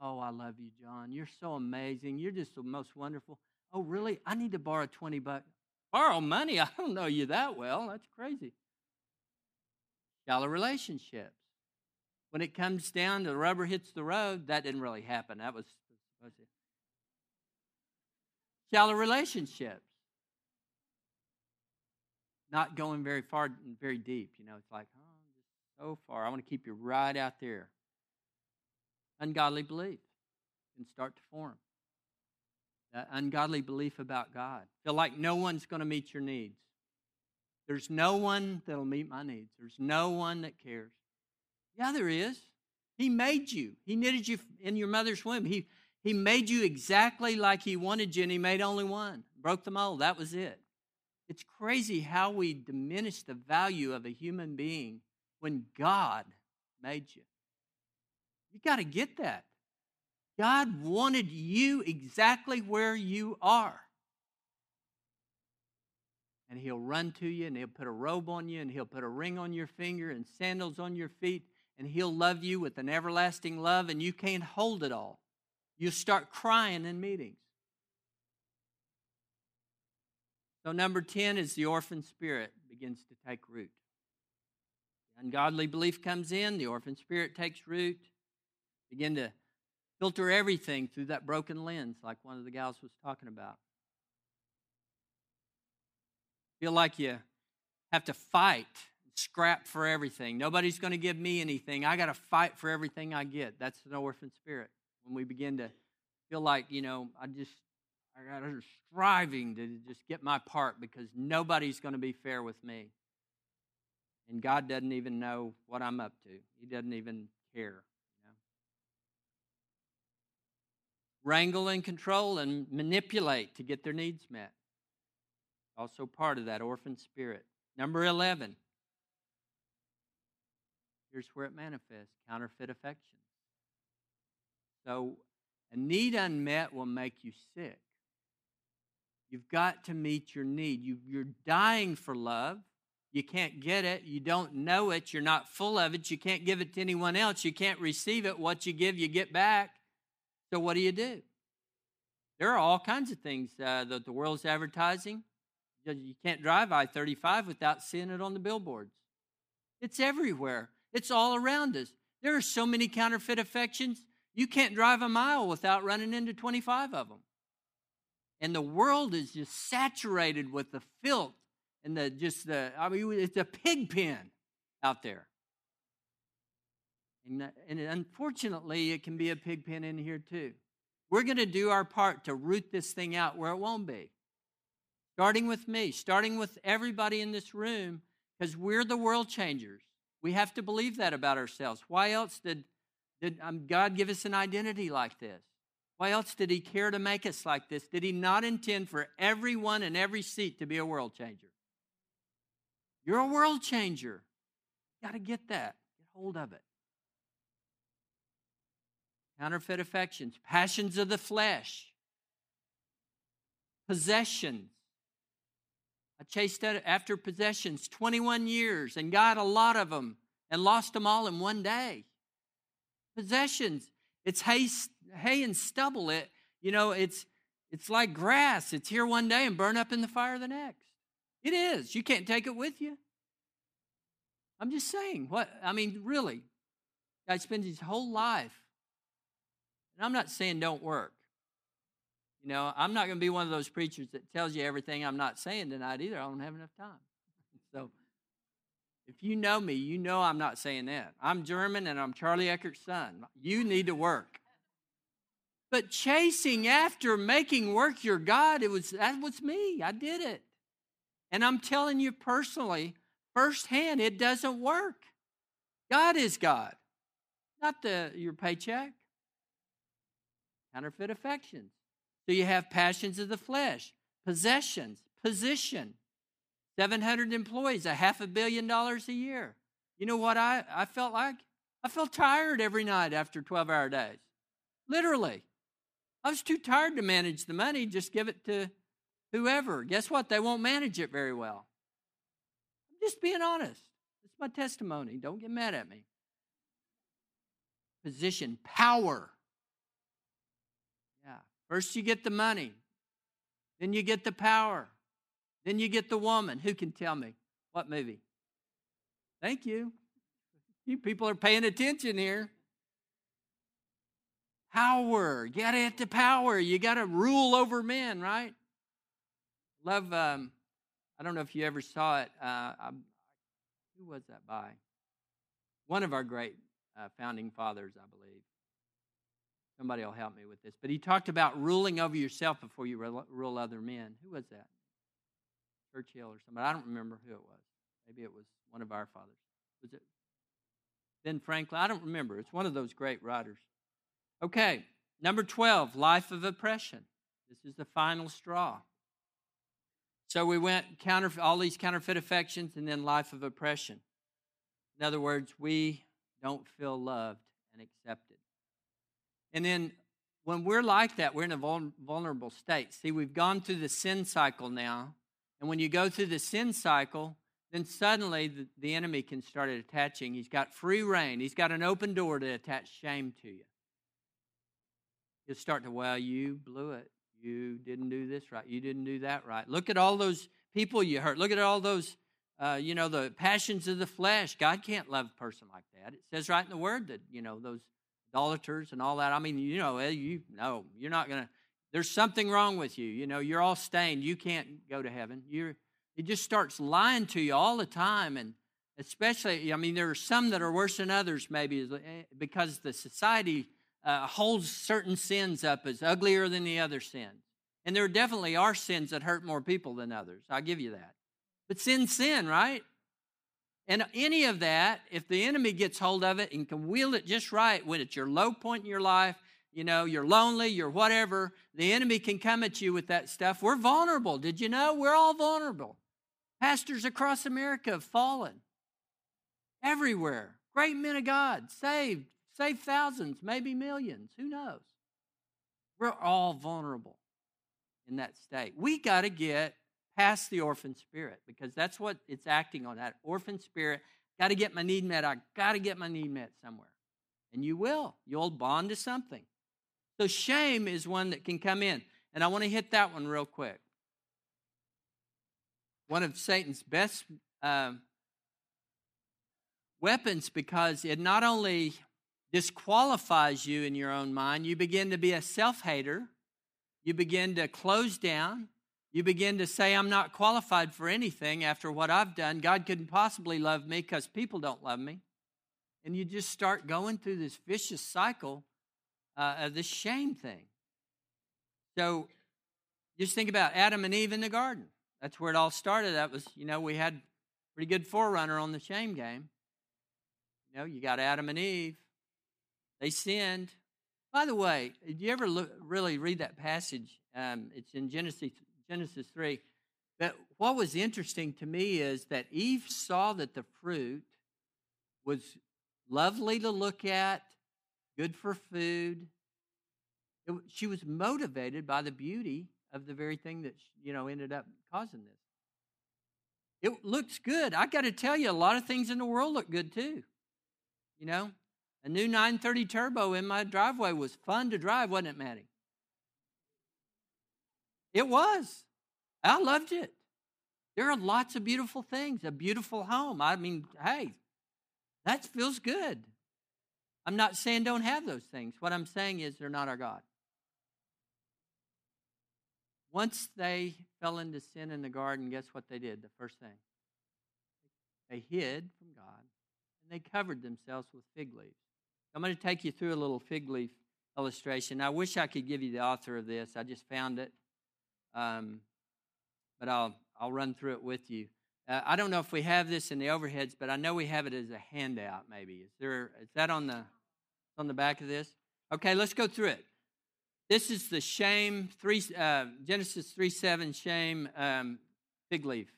S1: Oh, I love you, John. You're so amazing. You're just the most wonderful. Oh, really? I need to borrow 20 bucks. Borrow money? I don't know you that well. That's crazy. Shallow relationships. When it comes down, to the rubber hits the road. That didn't really happen. That was. Shallow relationships. Not going very far, and very deep. You know, it's like, oh, so far. I want to keep you right out there. Ungodly belief can start to form. That ungodly belief about God. Feel like no one's going to meet your needs. There's no one that'll meet my needs. There's no one that cares. Yeah, there is. He made you. He knitted you in your mother's womb. He, he made you exactly like He wanted you, and He made only one. Broke the mold. That was it. It's crazy how we diminish the value of a human being when God made you. You got to get that. God wanted you exactly where you are. And He'll run to you and He'll put a robe on you and He'll put a ring on your finger and sandals on your feet and He'll love you with an everlasting love and you can't hold it all. You start crying in meetings. So, number 10 is the orphan spirit begins to take root. The ungodly belief comes in, the orphan spirit takes root, begin to filter everything through that broken lens, like one of the gals was talking about. Feel like you have to fight, scrap for everything. Nobody's going to give me anything. I got to fight for everything I get. That's an orphan spirit. When we begin to feel like, you know, I just I got to striving to just get my part because nobody's going to be fair with me. And God doesn't even know what I'm up to. He doesn't even care. Wrangle and control and manipulate to get their needs met. Also part of that orphan spirit. Number 11. Here's where it manifests counterfeit affection. So, a need unmet will make you sick. You've got to meet your need. You, you're dying for love. You can't get it. You don't know it. You're not full of it. You can't give it to anyone else. You can't receive it. What you give, you get back. So, what do you do? There are all kinds of things uh, that the world's advertising. You can't drive I 35 without seeing it on the billboards. It's everywhere, it's all around us. There are so many counterfeit affections, you can't drive a mile without running into 25 of them. And the world is just saturated with the filth and the just the, I mean, it's a pig pen out there. And, and unfortunately, it can be a pig pen in here too. We're going to do our part to root this thing out where it won't be. Starting with me, starting with everybody in this room, because we're the world changers. We have to believe that about ourselves. Why else did, did um, God give us an identity like this? Why else did he care to make us like this? Did he not intend for everyone in every seat to be a world changer? You're a world changer. You got to get that. Get hold of it. Counterfeit affections, passions of the flesh, possessions. I chased after possessions 21 years and got a lot of them and lost them all in one day. Possessions, it's hay, hay and stubble. It, you know, it's it's like grass. It's here one day and burn up in the fire the next. It is. You can't take it with you. I'm just saying. What I mean, really, guy spends his whole life. And I'm not saying don't work. You know, I'm not going to be one of those preachers that tells you everything I'm not saying tonight either. I don't have enough time. So if you know me, you know I'm not saying that. I'm German and I'm Charlie Eckert's son. You need to work. But chasing after making work your God, it was that was me. I did it. And I'm telling you personally, firsthand, it doesn't work. God is God, not the your paycheck. Counterfeit affections. So you have passions of the flesh, possessions, position, 700 employees, a half a billion dollars a year. You know what I, I felt like? I felt tired every night after 12 hour days. Literally. I was too tired to manage the money, just give it to whoever. Guess what? They won't manage it very well. I'm just being honest. It's my testimony. Don't get mad at me. Position, power. First, you get the money, then, you get the power. Then you get the woman. Who can tell me? What movie? Thank you. You people are paying attention here. Power. You got to have the power. You got to rule over men, right? Love, um, I don't know if you ever saw it. Uh, I, who was that by? One of our great uh, founding fathers, I believe. Somebody will help me with this. But he talked about ruling over yourself before you rule other men. Who was that? Churchill or somebody. I don't remember who it was. Maybe it was one of our fathers. Was it Ben Franklin? I don't remember. It's one of those great writers. Okay, number 12, life of oppression. This is the final straw. So we went counter all these counterfeit affections and then life of oppression. In other words, we don't feel loved and accepted. And then when we're like that, we're in a vulnerable state. See, we've gone through the sin cycle now. And when you go through the sin cycle, then suddenly the, the enemy can start attaching. He's got free rein, he's got an open door to attach shame to you. He'll start to, well, you blew it. You didn't do this right. You didn't do that right. Look at all those people you hurt. Look at all those, uh, you know, the passions of the flesh. God can't love a person like that. It says right in the Word that, you know, those idolaters and all that. I mean, you know, eh, you no, you're not to. There's something wrong with you. You know, you're all stained. You can't go to heaven. You're. It just starts lying to you all the time, and especially, I mean, there are some that are worse than others, maybe eh, because the society uh, holds certain sins up as uglier than the other sins. And there definitely are sins that hurt more people than others. I'll give you that. But sin's sin, right? And any of that, if the enemy gets hold of it and can wield it just right when it's your low point in your life, you know, you're lonely, you're whatever, the enemy can come at you with that stuff. We're vulnerable. Did you know? We're all vulnerable. Pastors across America have fallen everywhere. Great men of God, saved, saved thousands, maybe millions. Who knows? We're all vulnerable in that state. We got to get past the orphan spirit because that's what it's acting on that orphan spirit. Got to get my need met. I got to get my need met somewhere. And you will. You'll bond to something. So shame is one that can come in. And I want to hit that one real quick. One of Satan's best uh, weapons because it not only disqualifies you in your own mind. You begin to be a self hater. You begin to close down. You begin to say, I'm not qualified for anything after what I've done. God couldn't possibly love me because people don't love me. And you just start going through this vicious cycle uh, of this shame thing. So just think about Adam and Eve in the garden. That's where it all started. That was, you know, we had pretty good forerunner on the shame game. You know, you got Adam and Eve. They sinned. By the way, did you ever look, really read that passage? Um, it's in Genesis, Genesis 3. But what was interesting to me is that Eve saw that the fruit was lovely to look at, good for food. It, she was motivated by the beauty of the very thing that you know ended up causing this. It looks good. I got to tell you, a lot of things in the world look good too. You know, a new 930 turbo in my driveway was fun to drive, wasn't it, Maddie? It was. I loved it. There are lots of beautiful things. A beautiful home. I mean, hey, that feels good. I'm not saying don't have those things. What I'm saying is they're not our God. Once they fell into sin in the garden, guess what they did? The first thing. They hid from God and they covered themselves with fig leaves. I'm going to take you through a little fig leaf illustration. I wish I could give you the author of this. I just found it, um, but I'll I'll run through it with you. Uh, I don't know if we have this in the overheads, but I know we have it as a handout. Maybe is there is that on the on the back of this? Okay, let's go through it. This is the shame three uh, Genesis three seven shame um, fig leaf.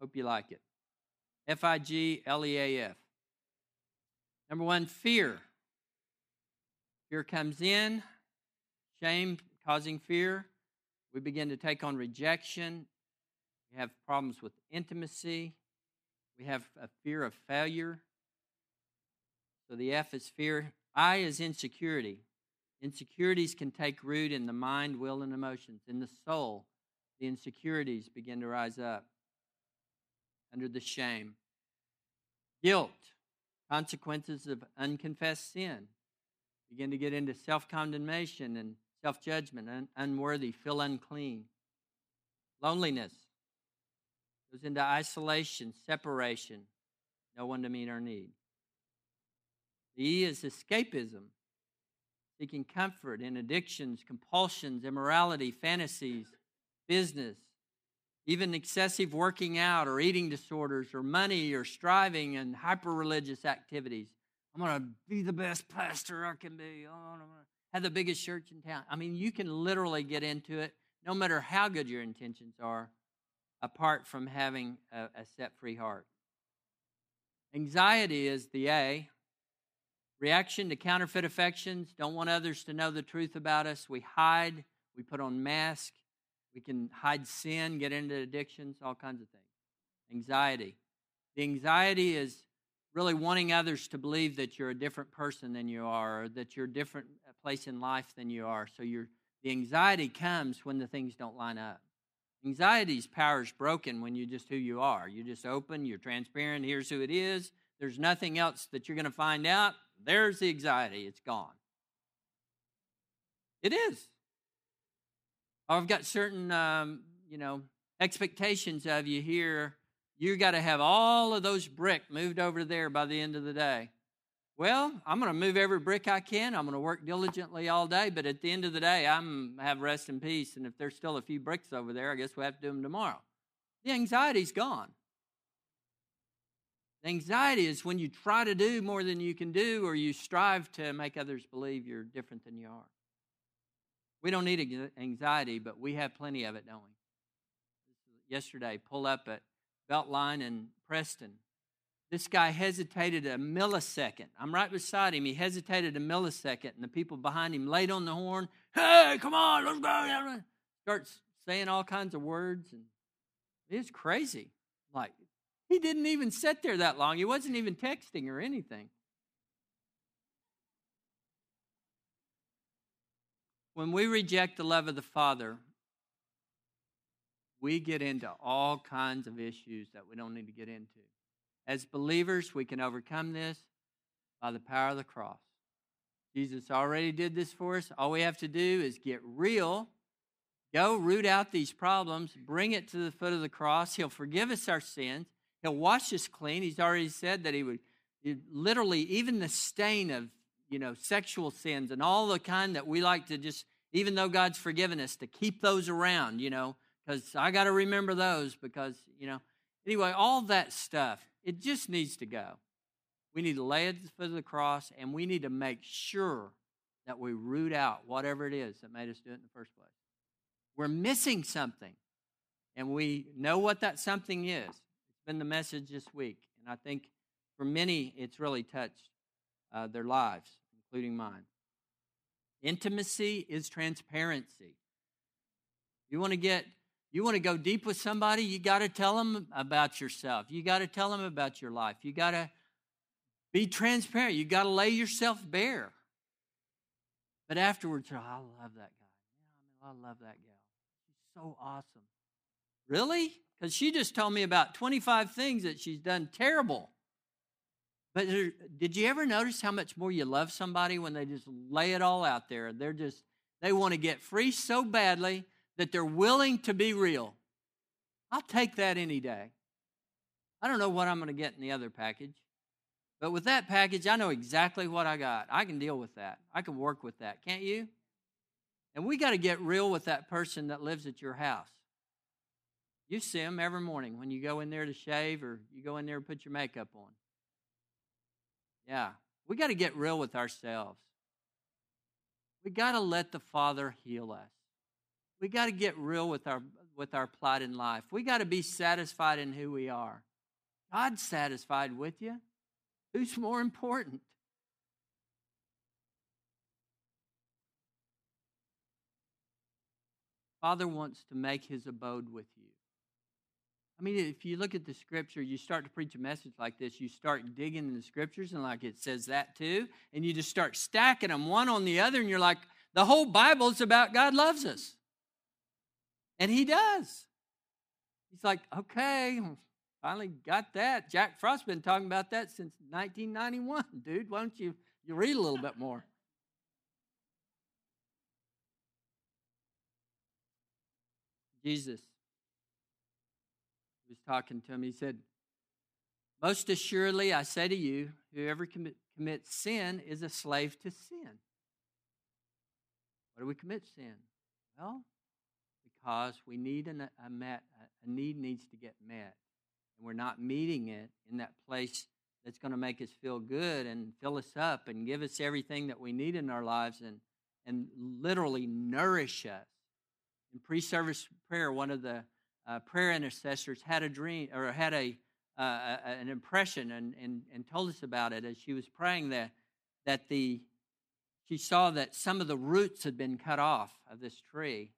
S1: Hope you like it. F I G L E A F. Number one, fear. Fear comes in, shame causing fear. We begin to take on rejection. We have problems with intimacy. We have a fear of failure. So the F is fear. I is insecurity. Insecurities can take root in the mind, will, and emotions. In the soul, the insecurities begin to rise up under the shame. Guilt consequences of unconfessed sin. Begin to get into self condemnation and self judgment, un- unworthy, feel unclean. Loneliness goes into isolation, separation, no one to meet our need. The E is escapism. seeking comfort in addictions, compulsions, immorality, fantasies, business, even excessive working out or eating disorders or money or striving and hyper religious activities. I'm going to be the best pastor I can be. Oh, Have the biggest church in town. I mean, you can literally get into it no matter how good your intentions are, apart from having a, a set free heart. Anxiety is the A. Reaction to counterfeit affections. Don't want others to know the truth about us. We hide. We put on masks. We can hide sin, get into addictions, all kinds of things. Anxiety. The anxiety is really wanting others to believe that you're a different person than you are, or that you're a different place in life than you are. So you the anxiety comes when the things don't line up. Anxiety's power is broken when you're just who you are. You're just open, you're transparent, here's who it is. There's nothing else that you're going to find out. There's the anxiety, it's gone. It is. I've got certain, um, you know, expectations of you here. You got to have all of those brick moved over there by the end of the day. Well, I'm going to move every brick I can. I'm going to work diligently all day, but at the end of the day, I'm have rest and peace. And if there's still a few bricks over there, I guess we'll have to do them tomorrow. The anxiety's gone. The anxiety is when you try to do more than you can do, or you strive to make others believe you're different than you are. We don't need anxiety, but we have plenty of it, don't we? Yesterday, pull up at Beltline and Preston this guy hesitated a millisecond. I'm right beside him. He hesitated a millisecond, and the people behind him laid on the horn. Hey, come on, let's go. Starts saying all kinds of words, and it's crazy. Like he didn't even sit there that long. He wasn't even texting or anything. When we reject the love of the Father, we get into all kinds of issues that we don't need to get into. As believers, we can overcome this by the power of the cross. Jesus already did this for us. All we have to do is get real, go root out these problems, bring it to the foot of the cross. He'll forgive us our sins, He'll wash us clean. He's already said that He would literally, even the stain of you know sexual sins and all the kind that we like to just even though god's forgiven us to keep those around you know because i got to remember those because you know anyway all that stuff it just needs to go. We need to lay at the foot of the cross, and we need to make sure that we root out whatever it is that made us do it in the first place. We're missing something, and we know what that something is. It's been the message this week, and I think for many, it's really touched uh, their lives, including mine. Intimacy is transparency. You want to get you want to go deep with somebody, you got to tell them about yourself. You got to tell them about your life. You got to be transparent. You got to lay yourself bare. But afterwards, oh, I love that guy. I, love that gal. She's so awesome. Really? Because she just told me about 25 things that she's done terrible. But did you ever notice how much more you love somebody when they just lay it all out there? They're just, they want to get free so badly that they're willing to be real. I'll take that any day. I don't know what I'm going to get in the other package, but with that package, I know exactly what I got. I can deal with that. I can work with that. Can't you? And we got to get real with that person that lives at your house. You see them every morning when you go in there to shave or you go in there and put your makeup on. Yeah, we got to get real with ourselves. We got to let the Father heal us. We got to get real with our with our plight in life. We got to be satisfied in who we are. God's satisfied with you. Who's more important? Father wants to make his abode with you. I mean, if you look at the scripture, you start to preach a message like this, you start digging in the scriptures, and like it says that too, and you just start stacking them one on the other, and you're like, the whole Bible is about God loves us. And he does. He's like, okay, finally got that. Jack Frost's been talking about that since 1991, dude. Why don't you, you read a little bit more? Jesus was talking to him. He said, Most assuredly, I say to you, whoever commit, commits sin is a slave to sin. Why do we commit sin? Well, because we need an, a, met, a need needs to get met, and we're not meeting it in that place that's going to make us feel good and fill us up and give us everything that we need in our lives and and literally nourish us. In pre-service prayer, one of the uh, prayer intercessors had a dream or had a uh, an impression and, and and told us about it as she was praying that that the she saw that some of the roots had been cut off of this tree,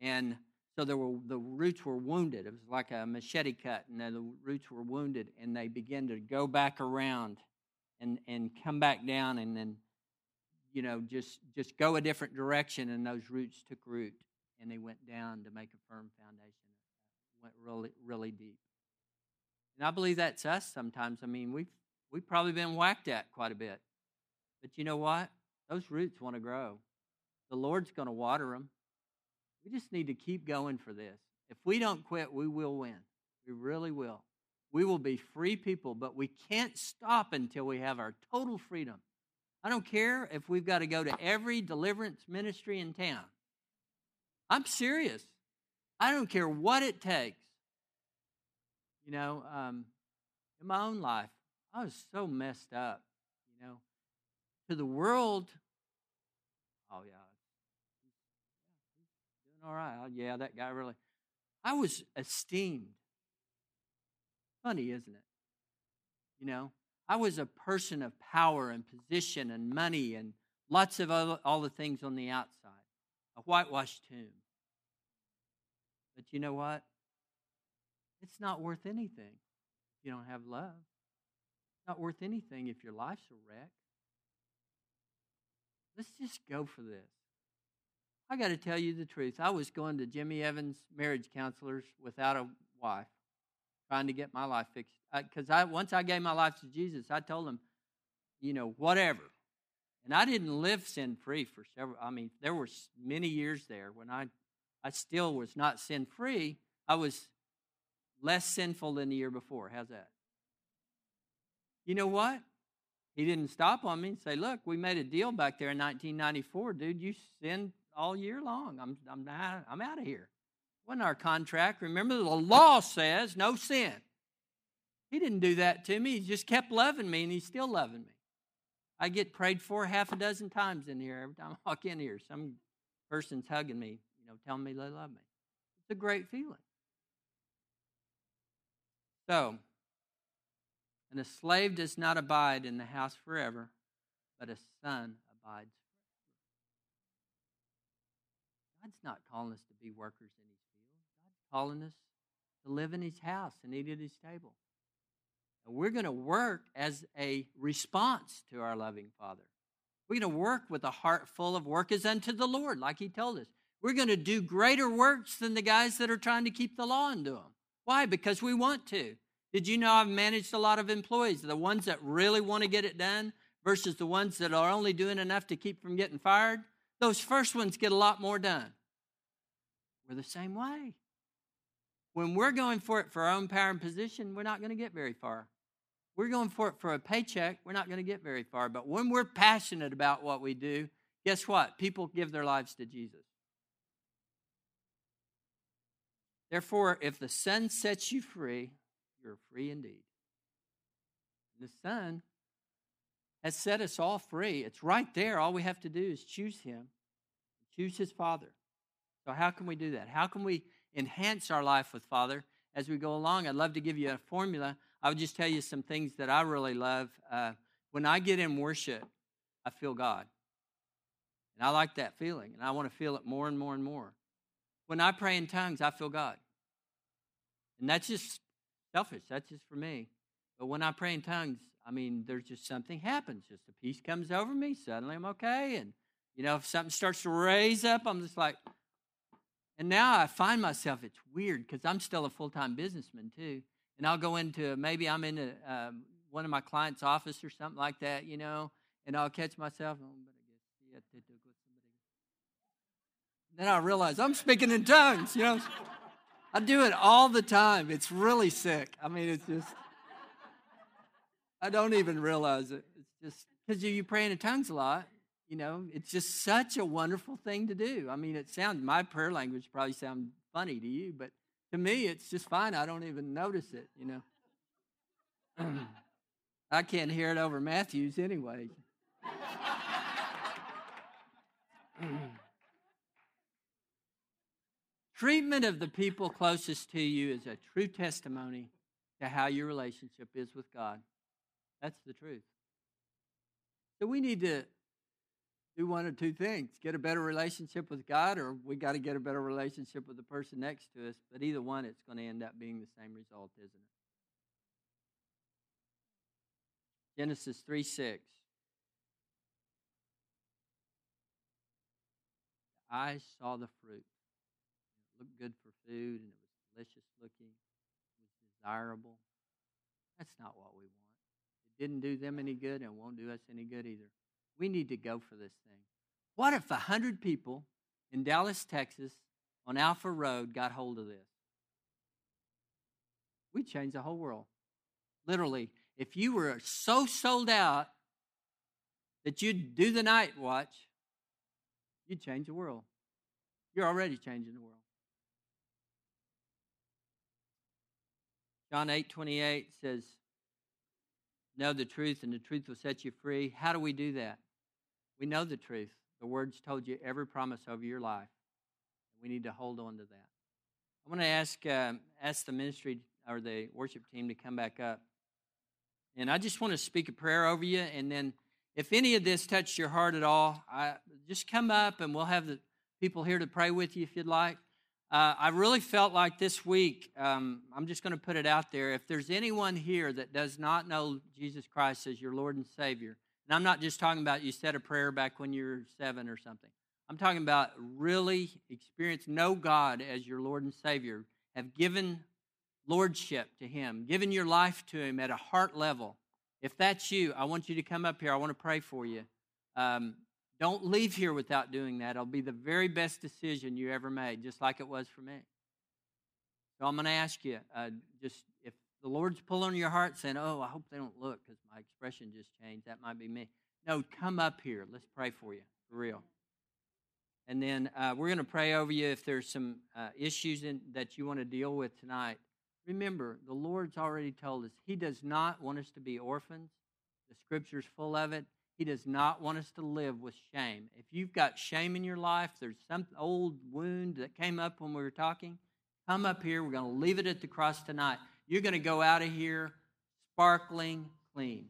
S1: and so there were the roots were wounded. It was like a machete cut, and the roots were wounded, and they began to go back around and and come back down, and then you know just just go a different direction, and those roots took root, and they went down to make a firm foundation. Went really really deep, and I believe that's us sometimes. I mean, we've we've probably been whacked at quite a bit, but you know what? Those roots want to grow. The Lord's going to water them. We just need to keep going for this. If we don't quit, we will win. We really will. We will be free people, but we can't stop until we have our total freedom. I don't care if we've got to go to every deliverance ministry in town. I'm serious. I don't care what it takes. You know, um, in my own life, I was so messed up. You know, to the world, oh yeah, all right. Oh, yeah, that guy really. I was esteemed. Funny, isn't it? You know, I was a person of power and position and money and lots of other, all the things on the outside, a whitewashed tomb. But you know what? It's not worth anything you don't have love. It's not worth anything if your life's a wreck. Let's just go for this. I got to tell you the truth. I was going to Jimmy Evans marriage counselors without a wife, trying to get my life fixed. Because I, I, once I gave my life to Jesus, I told him, you know, whatever. And I didn't live sin free for several. I mean, there were many years there when I, I still was not sin free. I was less sinful than the year before. How's that? You know what? He didn't stop on me and say, Look, we made a deal back there in 1994, dude. You sinned all year long. I'm, I'm, I'm out of here. Wasn't our contract. Remember, the law says no sin. He didn't do that to me. He just kept loving me, and he's still loving me. I get prayed for half a dozen times in here every time I walk in here. Some person's hugging me, you know, telling me they love me. It's a great feeling. So, and a slave does not abide in the house forever, but a son abides forever. God's not calling us to be workers in his field. God's calling us to live in his house and eat at his table. And we're going to work as a response to our loving Father. We're going to work with a heart full of work as unto the Lord, like he told us. We're going to do greater works than the guys that are trying to keep the law and do them. Why? Because we want to. Did you know I've managed a lot of employees, the ones that really want to get it done versus the ones that are only doing enough to keep from getting fired? Those first ones get a lot more done. We're the same way. When we're going for it for our own power and position, we're not going to get very far. We're going for it for a paycheck, we're not going to get very far. But when we're passionate about what we do, guess what? People give their lives to Jesus. Therefore, if the Son sets you free, you're free indeed. The Son has set us all free. It's right there. All we have to do is choose Him, choose His Father. So, how can we do that? How can we enhance our life with Father as we go along? I'd love to give you a formula. I would just tell you some things that I really love. Uh, when I get in worship, I feel God. And I like that feeling, and I want to feel it more and more and more. When I pray in tongues, I feel God. And that's just selfish. That's just for me. But when I pray in tongues, I mean, there's just something happens. Just a peace comes over me. Suddenly I'm okay. And, you know, if something starts to raise up, I'm just like, and now I find myself, it's weird because I'm still a full time businessman too. And I'll go into, maybe I'm in a, um, one of my client's office or something like that, you know, and I'll catch myself, oh. Then I realize I'm speaking in tongues, you know. I do it all the time. It's really sick. I mean, it's just, I don't even realize it. It's just because you, you pray in tongues a lot, you know, it's just such a wonderful thing to do. I mean, it sounds, my prayer language probably sounds funny to you, but to me, it's just fine. I don't even notice it, you know. I can't hear it over Matthew's anyway. Treatment of the people closest to you is a true testimony to how your relationship is with God. That's the truth. So we need to do one or two things get a better relationship with God, or we got to get a better relationship with the person next to us. But either one, it's going to end up being the same result, isn't it? Genesis 3 6. I saw the fruit. It looked good for food and it was delicious looking. It was desirable. That's not what we want. Didn't do them any good and won't do us any good either. We need to go for this thing. What if a hundred people in Dallas, Texas, on Alpha Road got hold of this? We'd change the whole world. Literally, if you were so sold out that you'd do the night watch, you'd change the world. You're already changing the world. John 8 28 says, Know the truth, and the truth will set you free. How do we do that? We know the truth. The words told you every promise over your life. We need to hold on to that. I want to ask um, ask the ministry or the worship team to come back up, and I just want to speak a prayer over you. And then, if any of this touched your heart at all, I, just come up, and we'll have the people here to pray with you if you'd like. Uh, I really felt like this week, um, I'm just going to put it out there. If there's anyone here that does not know Jesus Christ as your Lord and Savior, and I'm not just talking about you said a prayer back when you were seven or something. I'm talking about really experience, know God as your Lord and Savior, have given lordship to Him, given your life to Him at a heart level. If that's you, I want you to come up here. I want to pray for you. Um, don't leave here without doing that. It'll be the very best decision you ever made, just like it was for me. So I'm going to ask you, uh, just if the Lord's pulling your heart, saying, "Oh, I hope they don't look because my expression just changed. That might be me." No, come up here. Let's pray for you, for real. And then uh, we're going to pray over you if there's some uh, issues in, that you want to deal with tonight. Remember, the Lord's already told us He does not want us to be orphans. The Scripture's full of it. He does not want us to live with shame. If you've got shame in your life, there's some old wound that came up when we were talking, come up here. We're going to leave it at the cross tonight. You're going to go out of here sparkling clean.